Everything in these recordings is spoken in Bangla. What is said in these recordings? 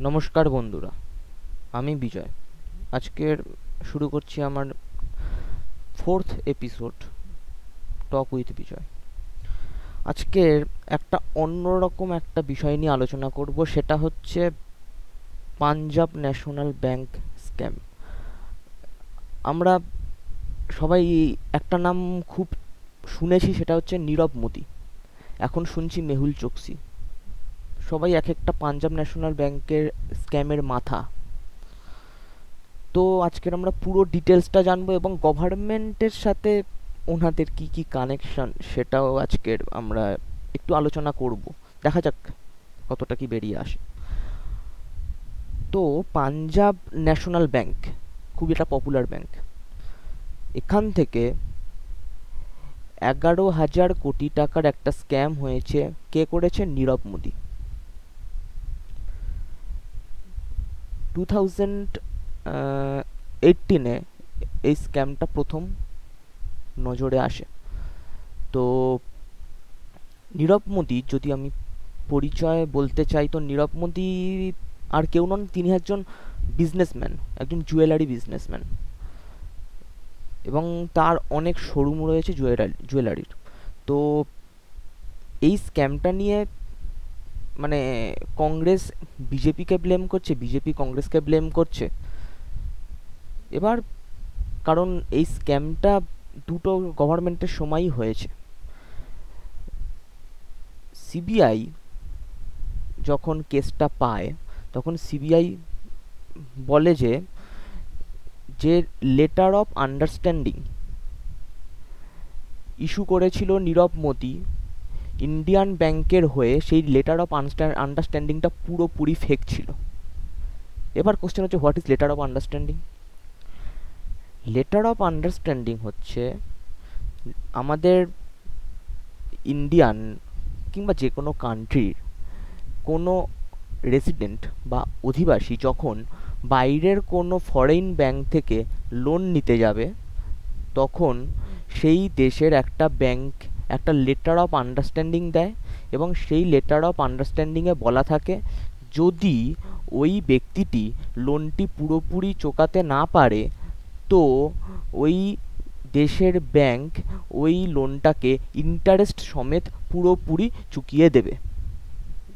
নমস্কার বন্ধুরা, আমি বিজয়। আজকের শুরু করছি আমার fourth episode talk with Bijoy. আজকের একটা অন্যরকম একটা বিষয় নিয়ে আলোচনা করব, সেটা হচ্ছে পাঞ্জাব ন্যাশনাল ব্যাংক স্ক্যাম। আমরা সবাই একটা নাম খুব শুনেছি, সেটা হচ্ছে নীরব মোদি। এখন শুনছি মেহুল চোকসি। সবাই এক একটা পাঞ্জাব ন্যাশনাল ব্যাংকের স্ক্যামের মাথা। তো আজকের আমরা পুরো ডিটেলসটা জানব এবং গভর্নমেন্টের সাথে ওনাদের কি কি কানেকশন সেটাও আজকের আমরা একটু আলোচনা করব। দেখা যাক কতটা কি বেরিয়ে আসে। তো পাঞ্জাব ন্যাশনাল ব্যাংক খুবই একটা পপুলার ব্যাংক। এখান থেকে এগারো হাজার কোটি টাকার একটা স্ক্যাম হয়েছে, কে করেছে? নীরব মোদী। টু থাউজেন্ড এইটিনে এই স্ক্যামটা প্রথম নজরে আসে। তো নীরব মোদী, যদি আমি পরিচয় বলতে চাই, তো নীরব মোদী আর কেউ নন, তিনি একজন বিজনেসম্যান একজন জুয়েলারি বিজনেসম্যান এবং তার অনেক শোরুম রয়েছে জুয়েলারি জুয়েলারির তো এই স্ক্যামটা নিয়ে মানে কংগ্রেস, বিজেপিকে ব্লেম করছে, বিজেপি কংগ্রেসকে ব্লেম করছে। এবার কারণ এই স্ক্যামটা দুটো গভর্নমেন্টের সময়ই হয়েছে। সিবিআই যখন কেসটা পায়, তখন সিবিআই বলে যে যে লেটার অফ আন্ডারস্ট্যান্ডিং ইস্যু করেছিল নীরব মোদী ইন্ডিয়ান ব্যাংকের হয়ে সেই লেটার অফ আন্ডারস্ট্যান্ডিংটা পুরোপুরি ফেক ছিল। এবার কোশ্চেন হচ্ছে what is letter of understanding letter of understanding হচ্ছে, আমাদের ইন্ডিয়ান কিংবা যে কোনো কান্ট্রির কোনো রেসিডেন্ট বা অধিবাসী যখন বাইরের কোনো ফরেন ব্যাংক থেকে লোন নিতে যাবে, তখন সেই দেশের একটা ব্যাংক একটা লেটার অফ আন্ডারস্ট্যান্ডিং দেয় এবং সেই লেটার অফ আন্ডারস্ট্যান্ডিংয়ে বলা থাকে, যদি ওই ব্যক্তিটি লোনটি পুরোপুরি চোকাতে না পারে, তো ওই দেশের ব্যাংক ওই লোনটাকে ইন্টারেস্ট সমেত পুরোপুরি চুকিয়ে দেবে।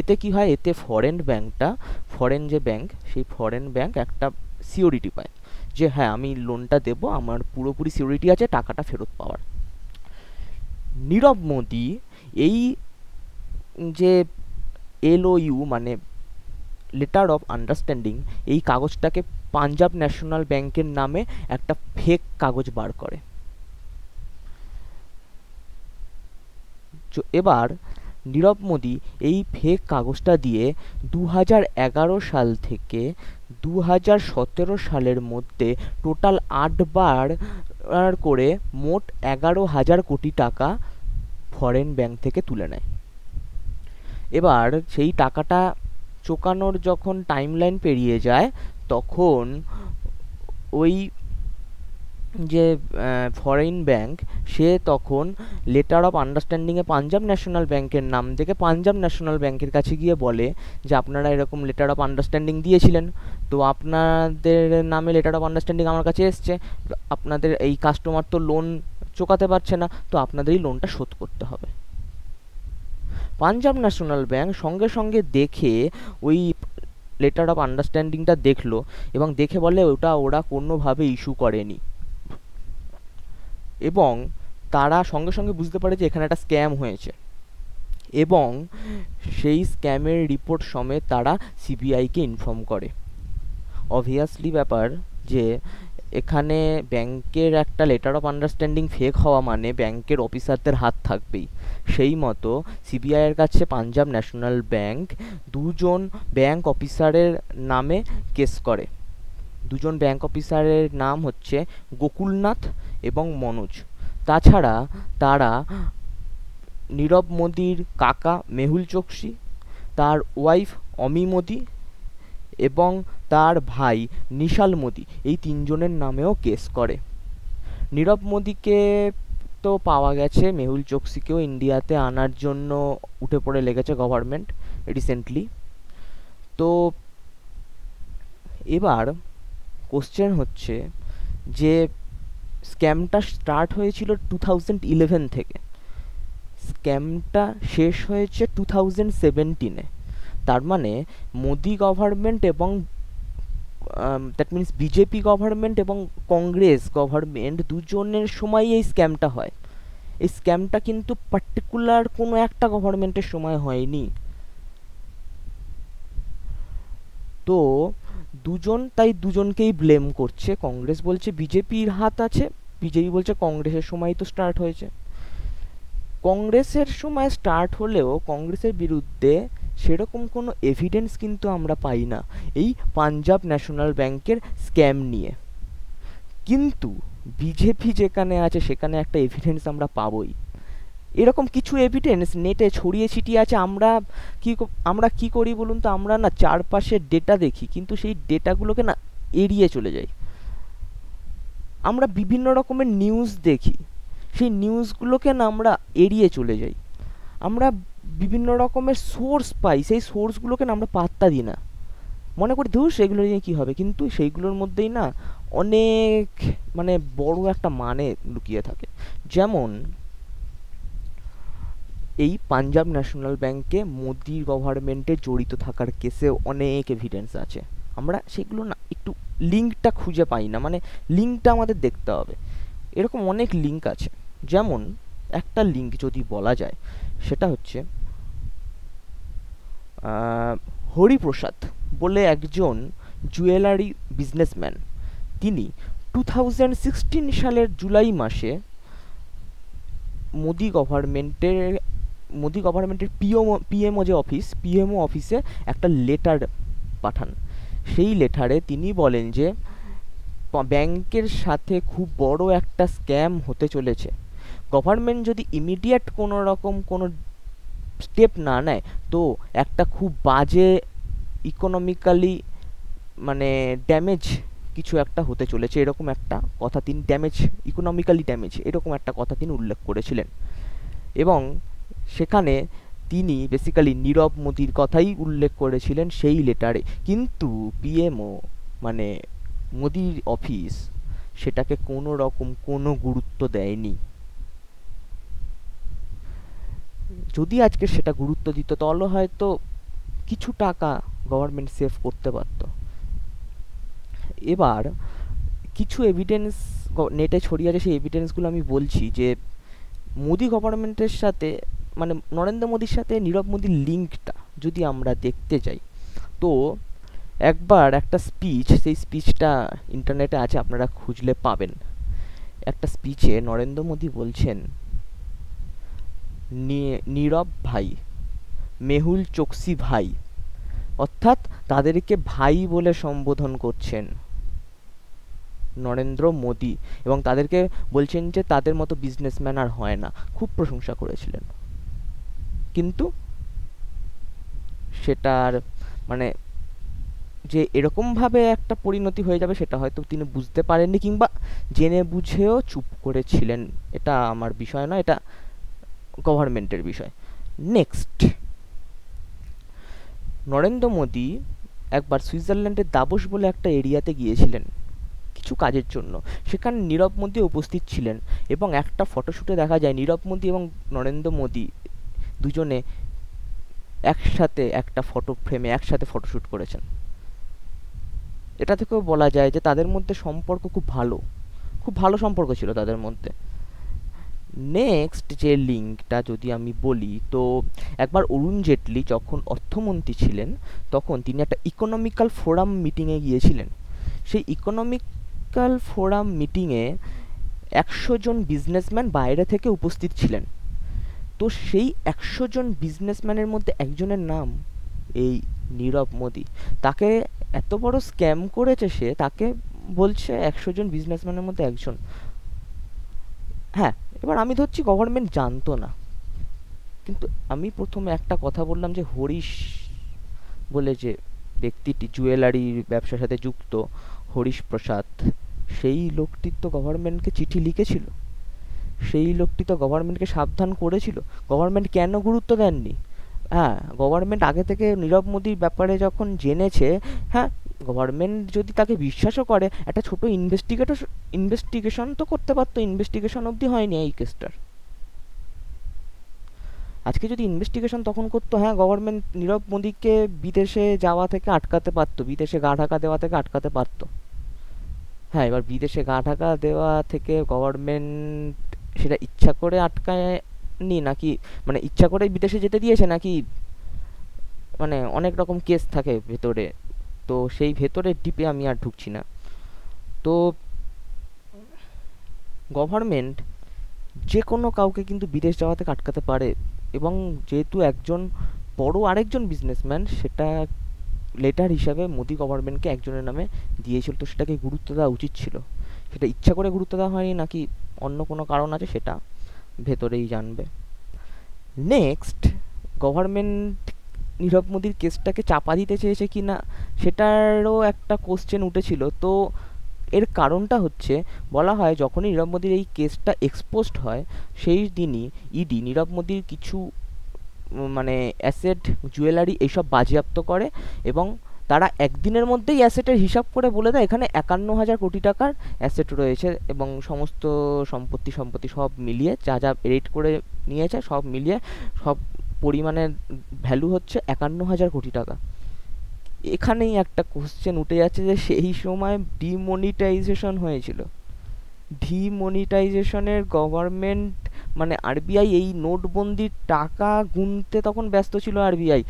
এতে কি হয়? এতে ফরেন ব্যাংকটা ফরেন যে ব্যাংক সেই ফরেন ব্যাংক একটা সিওরিটি পায় যে হ্যাঁ আমি লোনটা দেবো, আমার পুরোপুরি সিওরিটি আছে, টাকাটা ফেরত পাওয়ার। নীরব মোদী এই যে এলওইউ মানে লেটার অফ আন্ডারস্ট্যান্ডিং এই কাগজটাকে পাঞ্জাব ন্যাশনাল ব্যাংকের নামে একটা ফেক কাগজ বার করে। এবার নীরব মোদী এই ফেক কাগজটা দিয়ে দু হাজার এগারো সাল থেকে দু হাজার সতেরো সালের মধ্যে টোটাল আটবার করে মোট এগারো হাজার কোটি টাকা ফরেন ব্যাংক থেকে তুলে নেয়। এবার সেই টাকাটা চোকানোর যখন টাইম লাইন পেরিয়ে যায়, তখন ওই যে ফরেন ব্যাংক সে তখন লেটার অফ আন্ডারস্ট্যান্ডিংয়ে পাঞ্জাব ন্যাশনাল ব্যাংকের নাম থেকে পাঞ্জাব ন্যাশনাল ব্যাংকের কাছে গিয়ে বলে যে, আপনারা এরকম লেটার অফ আন্ডারস্ট্যান্ডিং দিয়েছিলেন। তো আপনাদের নামে লেটার অফ আন্ডারস্ট্যান্ডিং আমার কাছে এসছে। আপনাদের এই কাস্টমার তো লোন চোকাতে পারছে না, তো আপনাদেরই লোনটা শোধ করতে হবে। পাঞ্জাব ন্যাশনাল ব্যাংক সঙ্গে সঙ্গে দেখে ওই লেটার অফ আন্ডারস্ট্যান্ডিংটা দেখল এবং দেখে বলে ওটা ওরা কোনোভাবে ইস্যু করেনি। এবং তারা সঙ্গে সঙ্গে বুঝতে পারে যে এখানে একটা স্ক্যাম হয়েছে। এবং সেই স্ক্যামের রিপোর্ট সমেত তারা সিবিআইকে ইনফর্ম করে। অবভিয়াসলি ব্যাপার যে এখানে ব্যাংকের একটা লেটার অফ আন্ডারস্ট্যান্ডিং ফেক হওয়া মানে ব্যাংকের অফিসারদের হাত থাকবেই। সেই মতো সিবিআইয়ের কাছে পাঞ্জাব ন্যাশনাল ব্যাংক দুজন ব্যাংক অফিসারের নামে কেস করে। দুজন ব্যাংক অফিসারের নাম হচ্ছে গোকুলনাথ এবং মনোজ। তাছাড়া তারা নীরব মোদির কাকা মেহুল চোকসি, তার ওয়াইফ অমি মোদি এবং তার ভাই নিশাল মোদি। এই তিনজনের নামেও কেস করে। নীরব মোদিকে তো পাওয়া গেছে, মেহুল চোকসিকেও ইন্ডিয়াতে আনার জন্য উঠে পড়ে লেগেছে গভর্নমেন্ট রিসেন্টলি তো এবার কোশ্চেন হচ্ছে যে স্ক্যামটা স্টার্ট হয়েছিল টু থাউজেন্ড ইলেভেন থেকে। স্ক্যামটা শেষ হয়েছে টু থাউজেন্ড সেভেন্টিনে তার মানে মোদি গভর্নমেন্ট এবং দ্যাট মিনস বিজেপি গভর্নমেন্ট এবং কংগ্রেস গভর্নমেন্ট দুজনের সময় এই স্ক্যামটা হয়। এই স্ক্যামটা কিন্তু পার্টিকুলার কোনো একটা গভর্নমেন্টের সময় হয়নি। তো দুজন, তাই দুজনকেই ব্লেম করছে। কংগ্রেস বলছে বিজেপির হাত আছে বিজেপি বলছে কংগ্রেসের সময় তো স্টার্ট হয়েছে। কংগ্রেসের সময় স্টার্ট হলেও কংগ্রেসের বিরুদ্ধে সেরকম কোনো এভিডেন্স কিন্তু আমরা পাই না এই পাঞ্জাব ন্যাশনাল ব্যাংকের স্ক্যাম নিয়ে। কিন্তু বিজেপি যেখানে আছে, সেখানে একটা এভিডেন্স আমরা পাবোই। এরকম কিছু এভিডেন্স নেটে ছড়িয়ে ছিটিয়ে আছে, আমরা কি আমরা কি করি বলুন তো? আমরা না চারপাশে ডেটা দেখি, কিন্তু সেই ডেটাগুলোকে না এড়িয়ে চলে যাই। আমরা বিভিন্ন রকমের নিউজ দেখি, সেই নিউজগুলোকে না আমরা এড়িয়ে চলে যাই। আমরা বিভিন্ন রকমের সোর্স পাই, সেই সোর্সগুলোকে না আমরা পাত্তা দিই না। মনে করি, ধুস সেগুলো নিয়ে কী হবে? কিন্তু সেইগুলোর মধ্যেই না অনেক মানে বড় একটা মানে লুকিয়ে থাকে। যেমন, এই পাঞ্জাব ন্যাশনাল ব্যাংকে মোদি গভর্নমেন্টে জড়িত থাকার কেসে অনেক এভিডেন্স আছে। আমরা সেগুলো না একটু লিঙ্কটা খুঁজে পাই না মানে লিঙ্কটা আমাদের দেখতে হবে। এরকম অনেক লিঙ্ক আছে। যেমন, একটা লিঙ্ক যদি বলা যায়, সেটা হচ্ছে হরিপ্রসাদ বলে একজন জুয়েলারি বিজনেসম্যান তিনি টু থাউজেন্ড সিক্সটিন সালের জুলাই মাসে মোদি গভর্নমেন্টের মোদি গভর্নমেন্টের পিএমও পিএমও যে অফিস পিএমও অফিসে একটা লেটার পাঠান। সেই লেটারে তিনি বলেন যে, ব্যাংকের সাথে খুব বড় একটা স্ক্যাম হতে চলেছে। গভর্নমেন্ট যদি ইমিডিয়েট কোনো রকম কোনো স্টেপ না নেয়, তো একটা খুব বাজে ইকোনমিক্যালি মানে ড্যামেজ কিছু একটা হতে চলেছে। এরকম একটা কথা তিনি ড্যামেজ ইকোনমিক্যালি ড্যামেজ এরকম একটা কথা তিনি উল্লেখ করেছিলেন। এবং সেখানে তিনি বেসিক্যালি নীরব মোদির কথাই উল্লেখ করেছিলেন সেই লেটারে কিন্তু পিএমও মানে মোদির অফিস সেটাকে কোনো রকম কোনো গুরুত্ব দেয়নি। যদি আজকে সেটা গুরুত্ব দিত, তাহলে হয়তো কিছু টাকা গভর্নমেন্ট সেভ করতে পারতো। এবার কিছু এভিডেন্স নেটে ছড়িয়ে আছে, সেই এভিডেন্সগুলো আমি বলছি যে, মোদি গভর্নমেন্টের সাথে মানে নরেন্দ্র মোদির সাথে, নীরব মোদীর লিঙ্কটা যদি আমরা দেখতে যাই, তো একবার একটা স্পিচ সেই স্পিচটা ইন্টারনেটে আছে, আপনারা খুঁজলে পাবেন। একটা স্পিচে নরেন্দ্র মোদী বলছেন নীরব ভাই, মেহুল চোকসি ভাই, অর্থাৎ তাদেরকে ভাই বলে সম্বোধন করছেন নরেন্দ্র মোদী এবং তাদেরকে বলছেন যে তাদের মতো বিজনেসম্যান আর হয় না। খুব প্রশংসা করেছিলেন। কিন্তু সেটার মানে যে এরকমভাবে একটা পরিণতি হয়ে যাবে সেটা হয়তো তিনি বুঝতে পারেননি কিংবা জেনে বুঝেও চুপ করেছিলেন। এটা আমার বিষয় নয়, এটা গভর্নমেন্টের বিষয়। নেক্সট নরেন্দ্র মোদী একবার সুইজারল্যান্ডের দাবস বলে একটা এরিয়াতে গিয়েছিলেন কিছু কাজের জন্য। সেখানে নীরব মোদী উপস্থিত ছিলেন এবং একটা ফটোশ্যুটে দেখা যায় নীরব মোদী এবং নরেন্দ্র মোদী দুজনে একসাথে একটা ফটো ফ্রেমে একসাথে ফটোশ্যুট করেছেন। এটা থেকেও বলা যায় যে তাদের মধ্যে সম্পর্ক খুব ভালো। খুব ভালো সম্পর্ক ছিল তাদের মধ্যে। নেক্সট যে লিঙ্কটা যদি আমি বলি, তো একবার অরুণ জেটলি যখন অর্থমন্ত্রী ছিলেন, তখন তিনি একটা ইকোনমিক্যাল ফোরাম মিটিংয়ে গিয়েছিলেন। সেই ইকোনমিক্যাল ফোরাম মিটিংয়ে একশো জন বিজনেসম্যান বাইরে থেকে উপস্থিত ছিলেন। তো সেই একশো জন বিজনেসম্যানের মধ্যে একজনের নাম এই নীরব মোদি। তাকে এত বড় স্ক্যাম করেছে সে, তাকে বলছে একশো জন বিজনেসম্যানের মধ্যে একজন। হ্যাঁ এবার আমি ধরছি গভর্নমেন্ট জানতো না। কিন্তু আমি প্রথমে একটা কথা বললাম যে, হরিশ বলে যে ব্যক্তিটি জুয়েলারির ব্যবসার সাথে যুক্ত, হরিশ প্রসাদ, সেই লোকটির তো গভর্নমেন্টকে চিঠি লিখেছিল। সেই লোকটি তো গভর্নমেন্টকে সাবধান করেছিল। গভর্নমেন্ট কেন গুরুত্ব দেননি? হ্যাঁ গভর্নমেন্ট আগে থেকে নীরব মোদীর ব্যাপারে যখন জেনেছে হ্যাঁ গভর্নমেন্ট যদি তাকে বিশ্বাসও করে, একটা ছোট ইনভেস্টিগেটর ইনভেস্টিগেশন তো করতে পারতো ইনভেস্টিগেশন অবধি হয়নি এই কেসটার আজকে যদি ইনভেস্টিগেশন তখন করতো হ্যাঁ গভর্নমেন্ট নীরব মোদীকে বিদেশে যাওয়া থেকে আটকাতে পারতো, বিদেশে গা ঢাকা দেওয়া থেকে আটকাতে পারতো। হ্যাঁ এবার বিদেশে গা ঢাকা দেওয়া থেকে গভর্নমেন্ট সেটা ইচ্ছা করে আটকায়নি নাকি মানে ইচ্ছা করে বিদেশে যেতে দিয়েছে নাকি মানে অনেক রকম কেস থাকে ভেতরে। তো সেই ভেতরের ডিপে আমি আর ঢুকছি না। তো গভর্নমেন্ট যে কোনো কাউকে কিন্তু বিদেশ যাওয়া থেকে আটকাতে পারে এবং যেহেতু একজন বড় আরেকজন বিজনেসম্যান সেটা লেটার হিসাবে মোদি গভর্নমেন্টকে একজনের নামে দিয়েছিল। তো সেটাকে গুরুত্ব দেওয়া উচিত ছিল। সেটা ইচ্ছা করে গুরুত্ব দেওয়া হয়নি, নাকি অন্য কোনো কারণ আছে সেটা ভেতরেই জানবে। নেক্সট গভর্নমেন্ট নীরব মোদীর কেসটাকে চাপা দিতে চেয়েছে কি না, সেটারও একটা কোশ্চেন উঠেছিল। তো এর কারণটা হচ্ছে, বলা হয় যখনই নীরব মোদীর এই কেসটা এক্সপোজড হয়, সেই দিনই ইডি নীরব মোদির কিছু মানে অ্যাসেট জুয়েলারি এইসব বাজেয়াপ্ত করে এবং তারা একদিনের মধ্যেই অ্যাসেটের হিসাব করে বলে দেয়, এখানে একান্ন হাজার কোটি টাকার অ্যাসেট রয়েছে এবং সমস্ত সম্পত্তি সম্পত্তি সব মিলিয়ে যা যা রেট করে নিয়েছে সব মিলিয়ে সব পরিমাণের ভ্যালু হচ্ছে একান্ন হাজার কোটি টাকা। এখানেই একটা কোশ্চেন উঠে যাচ্ছে যে সেই সময় ডিমনিটাইজেশন হয়েছিল। ডিমনিটাইজেশনের গভর্নমেন্ট মানে আরবিআই এই নোটবন্দির টাকা গুনতে তখন ব্যস্ত ছিল আরবিআই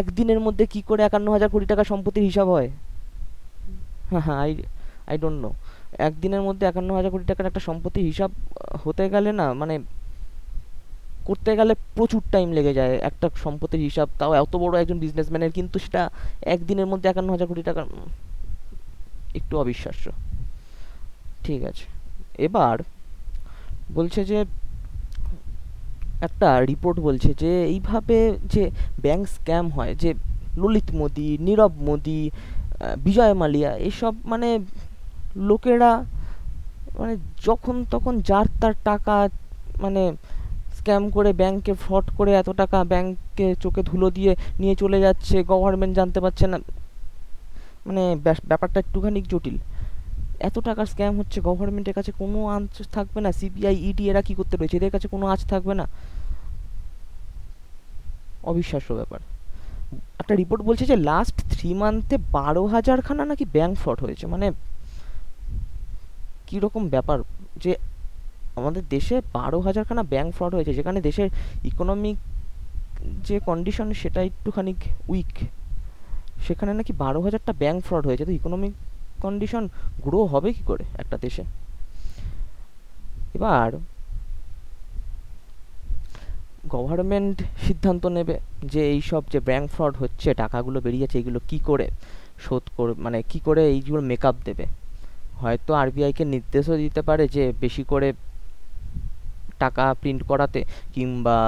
একদিনের মধ্যে কি করে একান্ন হাজার কোটি টাকা সম্পত্তির হিসাব হয়? হ্যাঁ হ্যাঁ আই আই ডোন্ট নো একদিনের মধ্যে একান্ন হাজার কোটি টাকার একটা সম্পত্তির হিসাব হতে গেলে না মানে করতে গেলে প্রচুর টাইম লেগে যায়। একটা সম্পত্তির হিসাব, তাও এত বড় একজন বিজনেসম্যানের কিন্তু সেটা একদিনের মধ্যে একান্ন হাজার কোটি টাকা একটু অবিশ্বাস্য। ঠিক আছে। এবার বলছে যে, একটা রিপোর্ট বলছে যে, এইভাবে যে ব্যাংক স্ক্যাম হয়, যে ললিত মোদি, নীরব মোদি বিজয় মালিয়া, এসব মানে লোকেরা মানে যখন তখন যার তার টাকা মানে স্ক্যাম করে ব্যাংকে ফ্রড করে এত টাকা ব্যাংকে চোখে ধুলো দিয়ে নিয়ে চলে যাচ্ছে গভর্নমেন্ট জানতে পারছে না। মানে ব্যাপারটা একটুখানি জটিল। এত টাকার স্ক্যাম হচ্ছে গভর্নমেন্টের কাছে কোনো আঁচ থাকবে না সিবিআই ইডি এরা কী করতে রয়েছে? এদের কাছে কোনো আঁচ থাকবে না। অবিশ্বাস্য ব্যাপার। একটা রিপোর্ট বলছে যে লাস্ট থ্রি মান্থে বারো হাজারখানা নাকি ব্যাংক ফ্রড হয়েছে। মানে কীরকম ব্যাপার? যে আমাদের দেশে বারো হাজারখানা ব্যাঙ্ক ফ্রড হয়েছে, যেখানে দেশের ইকোনমিক যে কন্ডিশন সেটা একটুখানি উইক সেখানে নাকি বারো হাজারটা ব্যাঙ্ক ফ্রড হয়েছে। তো ইকোনমিক কন্ডিশন গ্রো হবে কি করে একটা দেশে? এবার গভর্নমেন্ট সিদ্ধান্ত নেবে যে এই সব যে ব্যাঙ্ক ফ্রড হচ্ছে, টাকাগুলো বেরিয়ে যাচ্ছে এগুলো কি করে শোধ করে মানে কি করে এইগুলো মেকআপ দেবে? হয়তো আরবিআইকে নির্দেশও দিতে পারে যে বেশি করে টাকা প্রিন্ট করাতে কিংবা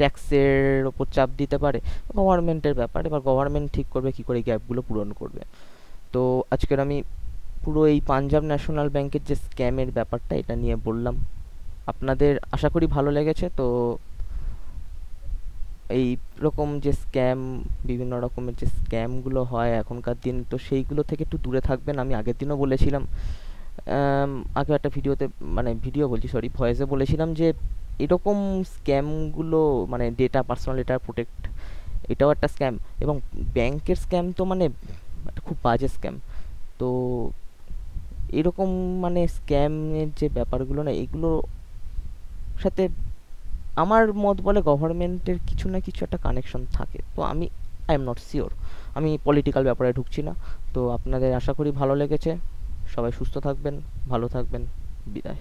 ট্যাক্সের ওপর চাপ দিতে পারে গভর্নমেন্টের ব্যাপার এবার গভর্নমেন্ট ঠিক করবে কী করে গ্যাপগুলো পূরণ করবে। তো আজকের আমি পুরো এই পাঞ্জাব ন্যাশনাল ব্যাংকের যে স্ক্যামের ব্যাপারটা, এটা নিয়ে বললাম। আপনাদের আশা করি ভালো লেগেছে, তো এই রকম যে স্ক্যাম বিভিন্ন রকমের যে স্ক্যামগুলো হয় এখনকার দিন, তো সেইগুলো থেকে একটু দূরে থাকবেন। আমি আগের দিনও বলেছিলাম আগে একটা ভিডিওতে মানে ভিডিও বলছি সরি ভয়েসে বলেছিলাম যে এরকম স্ক্যামগুলো মানে ডেটা পার্সোনাল ডেটা প্রোটেক্ট এটাও একটা স্ক্যাম এবং ব্যাংকের স্ক্যাম তো মানে একটা খুব বাজে স্ক্যাম তো এরকম মানে স্ক্যামের যে ব্যাপারগুলো না, এগুলো সাথে আমার মত বলে গভর্নমেন্টের কিছু না কিছু একটা কানেকশন থাকে। তো আমি আই এম নট শিওর আমি পলিটিক্যাল ব্যাপারে ঢুকছি না। তো আপনাদের আশা করি ভালো লেগেছে। সবাই সুস্থ থাকবেন ভালো থাকবেন বিদায়।